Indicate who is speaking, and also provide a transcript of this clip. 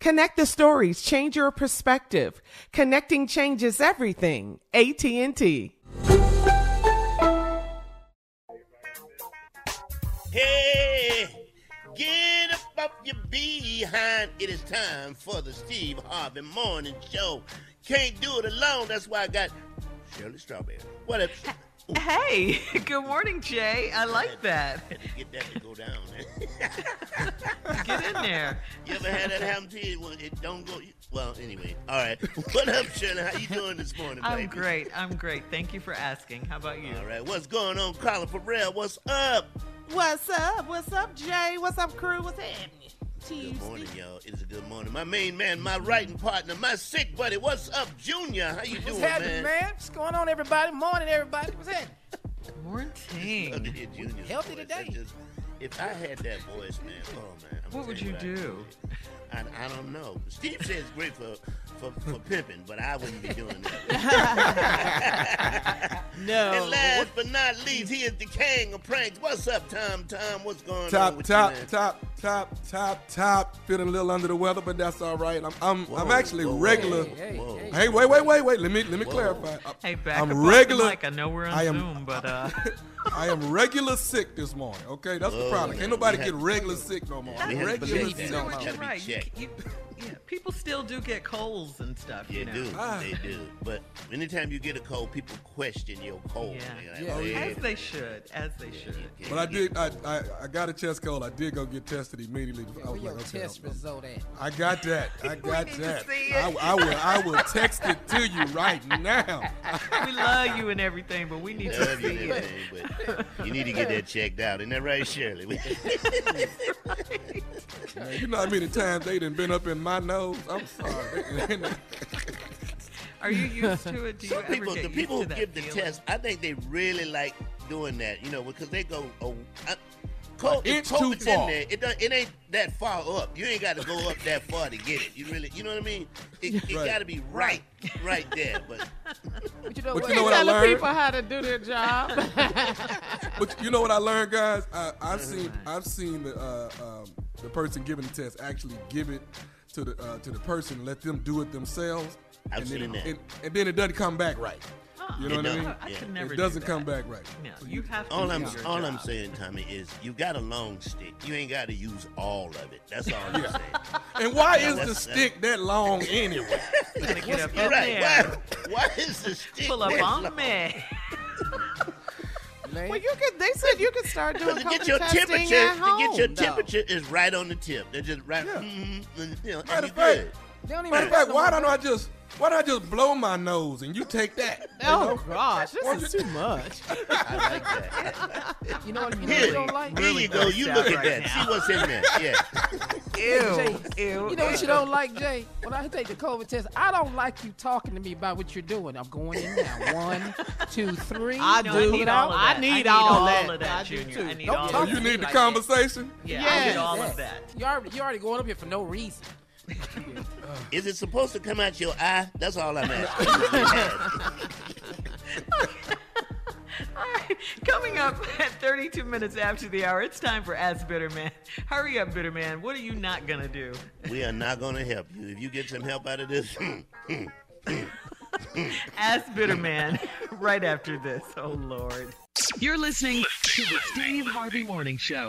Speaker 1: Connect the stories, change your perspective. Connecting changes everything. AT&T.
Speaker 2: Hey, get up off your behind. It is time for the Steve Harvey Morning Show. Can't do it alone. That's why I got Shirley Strawberry. What up? Ooh,
Speaker 3: Hey, good morning, Jay. I like that.
Speaker 2: had to get that to go down.
Speaker 3: Get in there.
Speaker 2: you ever had that happen to you? Well, it don't go. Well, anyway. All right. What up, Shirley? How you doing this morning, baby?
Speaker 3: I'm great. I'm great. Thank you for asking. How about you?
Speaker 2: All right. What's going on, Carla Ferrell? What's up?
Speaker 1: What's up? What's up, Jay? What's up, crew? What's happening?
Speaker 2: Good morning, y'all. It is a good morning. My main man, my writing partner, my sick buddy. What's up, Junior? How you
Speaker 4: What's
Speaker 2: doing,
Speaker 4: happening,
Speaker 2: man?
Speaker 4: man? What's going on, everybody? Morning, everybody. What's happening?
Speaker 2: Love to hear
Speaker 3: Morning.
Speaker 2: Junior's
Speaker 4: Healthy
Speaker 2: voice.
Speaker 4: today.
Speaker 2: Just- if I had that voice, man, oh man. I'm
Speaker 3: What would you
Speaker 2: I'd
Speaker 3: do?
Speaker 2: I, I don't know. Steve says it's great for, for, for pimping, but I wouldn't be doing that.
Speaker 1: No.
Speaker 2: and last but not least, he is the king of pranks. What's up, Tom? Tom, what's going on
Speaker 5: Top,
Speaker 2: with
Speaker 5: top,
Speaker 2: you, man?
Speaker 5: top, top, top, top. Feeling a little under the weather, but that's all right. I'm, I'm, I'm actually
Speaker 2: whoa, whoa,
Speaker 5: regular.
Speaker 4: Hey, hey,
Speaker 5: Hey, wait, wait, wait, wait. Let me, let me
Speaker 2: Whoa.
Speaker 5: clarify. I-
Speaker 3: Hey, back
Speaker 5: I'm regular.
Speaker 3: Off the mic. I know we're on
Speaker 5: I am-
Speaker 3: Zoom, but uh,
Speaker 5: I am regular sick this morning. Okay, that's the problem.
Speaker 2: man.
Speaker 5: Can't nobody get regular sick no more.
Speaker 2: We had
Speaker 5: Regular
Speaker 2: check that.
Speaker 5: sick.
Speaker 2: No,
Speaker 5: no more.
Speaker 3: right. You, you, yeah, people still do get colds and stuff.
Speaker 2: You
Speaker 3: You know.
Speaker 2: do,
Speaker 5: Ah.
Speaker 2: they do. But anytime you get a cold, people question your cold.
Speaker 3: Yeah.
Speaker 2: They're like,
Speaker 4: Yeah.
Speaker 3: As they should. As they should.
Speaker 5: But I did. I, I, I got a chest cold. I did go get tested immediately. I was
Speaker 4: your
Speaker 5: like, okay,
Speaker 4: test
Speaker 5: I'm-
Speaker 4: result at?
Speaker 5: I got that. I got
Speaker 3: need to
Speaker 5: that.
Speaker 3: see
Speaker 5: I,
Speaker 3: it.
Speaker 5: I will. I will text it to you right now.
Speaker 3: We love you and everything, but we need to
Speaker 2: Love you
Speaker 3: see
Speaker 2: and
Speaker 3: it.
Speaker 2: everything, but you need to get that checked out. Isn't that right, Shirley?
Speaker 5: Man, you know how many times they done been up in my nose? I'm sorry.
Speaker 3: Are you used to it? Do you
Speaker 2: Some
Speaker 3: ever
Speaker 2: people,
Speaker 3: get
Speaker 2: the
Speaker 3: used
Speaker 2: people
Speaker 3: to
Speaker 2: who
Speaker 3: that
Speaker 2: give the
Speaker 3: feeling?
Speaker 2: test, I think they really like doing that, you know, because they go, oh, I, cold, if
Speaker 5: Inch too
Speaker 2: COVID's in
Speaker 5: far.
Speaker 2: there, it, don't, it ain't that far up. You ain't got to go up that far to get it. You really, you know what I mean? It, it
Speaker 5: Right.
Speaker 2: got to be right, right there. But
Speaker 4: But you know
Speaker 5: But
Speaker 4: what?
Speaker 5: you know what I
Speaker 1: Telling
Speaker 5: learned?
Speaker 1: people how to do their job.
Speaker 5: But you know what I learned, guys? I, I've seen I've seen the uh, um, the person giving the test actually give it to the uh, to the person, let them do it themselves,
Speaker 2: I've
Speaker 5: and then
Speaker 2: seen
Speaker 5: it,
Speaker 2: that.
Speaker 5: and, and then it doesn't come back right. You know
Speaker 2: It
Speaker 5: what I mean?
Speaker 3: I
Speaker 2: Yeah.
Speaker 3: could never
Speaker 5: it doesn't
Speaker 3: that.
Speaker 5: come back right.
Speaker 3: No, you have to
Speaker 2: All I'm
Speaker 3: your
Speaker 2: all I'm saying, Tommy, is you got a long stick. You ain't got to use all of it. That's all I'm saying.
Speaker 5: And why
Speaker 2: Yeah,
Speaker 5: is the stick that long anyway?
Speaker 3: Gotta get up
Speaker 2: You're
Speaker 3: in
Speaker 2: right. Why, why is the stick
Speaker 3: Pull up
Speaker 2: that
Speaker 3: on
Speaker 2: long?
Speaker 3: me.
Speaker 4: Man,
Speaker 1: Well, you could. They said you could start doing
Speaker 2: Because to get your
Speaker 1: testing
Speaker 2: temperature,
Speaker 1: at
Speaker 2: to
Speaker 1: home.
Speaker 2: get your
Speaker 1: though.
Speaker 2: temperature is right on the tip. They're just right, mm, and, you know, and
Speaker 5: Matter
Speaker 2: you
Speaker 5: of fact,
Speaker 2: good.
Speaker 4: they don't even
Speaker 5: matter of fact, why don't I just why don't I just blow my nose and you take that? you
Speaker 1: Oh
Speaker 5: know?
Speaker 1: gosh,
Speaker 5: Why
Speaker 1: this is
Speaker 5: don't
Speaker 1: too much.
Speaker 2: I like that.
Speaker 4: You know what you, know what
Speaker 2: Here,
Speaker 4: you don't like?
Speaker 2: here you go. You look at
Speaker 3: right
Speaker 2: that.
Speaker 3: now.
Speaker 2: See what's in there. Yeah.
Speaker 3: Ew. Ew.
Speaker 4: You know what you don't like, Jay? When I take the COVID test, I don't like you talking to me about what you're doing. I'm going in now. One, two, three.
Speaker 1: I do.
Speaker 3: I need all of
Speaker 1: I
Speaker 3: that.
Speaker 1: need
Speaker 3: I
Speaker 1: all
Speaker 3: all
Speaker 1: that.
Speaker 3: of that,
Speaker 1: I do
Speaker 3: Junior. I need
Speaker 4: Don't
Speaker 3: all
Speaker 4: talk
Speaker 3: of
Speaker 5: Oh, you
Speaker 4: to
Speaker 3: that.
Speaker 4: me
Speaker 5: need the
Speaker 4: like
Speaker 5: conversation?
Speaker 3: Yeah, I
Speaker 1: Yes.
Speaker 3: need all of that.
Speaker 4: You already, you already going up here for no reason.
Speaker 2: Is it supposed to come out your eye? That's all I'm asking.
Speaker 3: All right, coming up at 32 minutes after the hour, it's time for Ask Bitter Man. Hurry up, Bitter Man. What are you not gonna do?
Speaker 2: we are not going to help you. If you get some help out of this, hmm, hmm, hmm,
Speaker 3: Ask Bitter Man right after this. Oh Lord.
Speaker 6: You're listening to the Steve Harvey Morning Show.